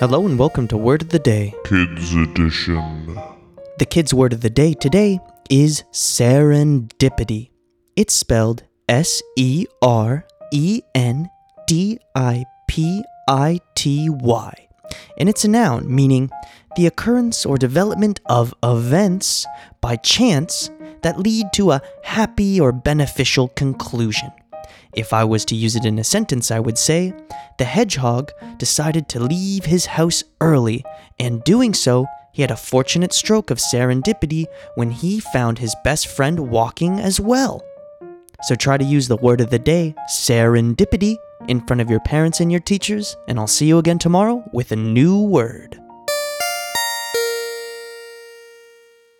Hello and welcome to Word of the Day. Kids Edition. The kids' word of the day today is serendipity. It's spelled S E R E N D I P I T Y. And it's a noun meaning the occurrence or development of events by chance that lead to a happy or beneficial conclusion. If I was to use it in a sentence, I would say, The hedgehog decided to leave his house early, and doing so, he had a fortunate stroke of serendipity when he found his best friend walking as well. So try to use the word of the day, serendipity, in front of your parents and your teachers, and I'll see you again tomorrow with a new word.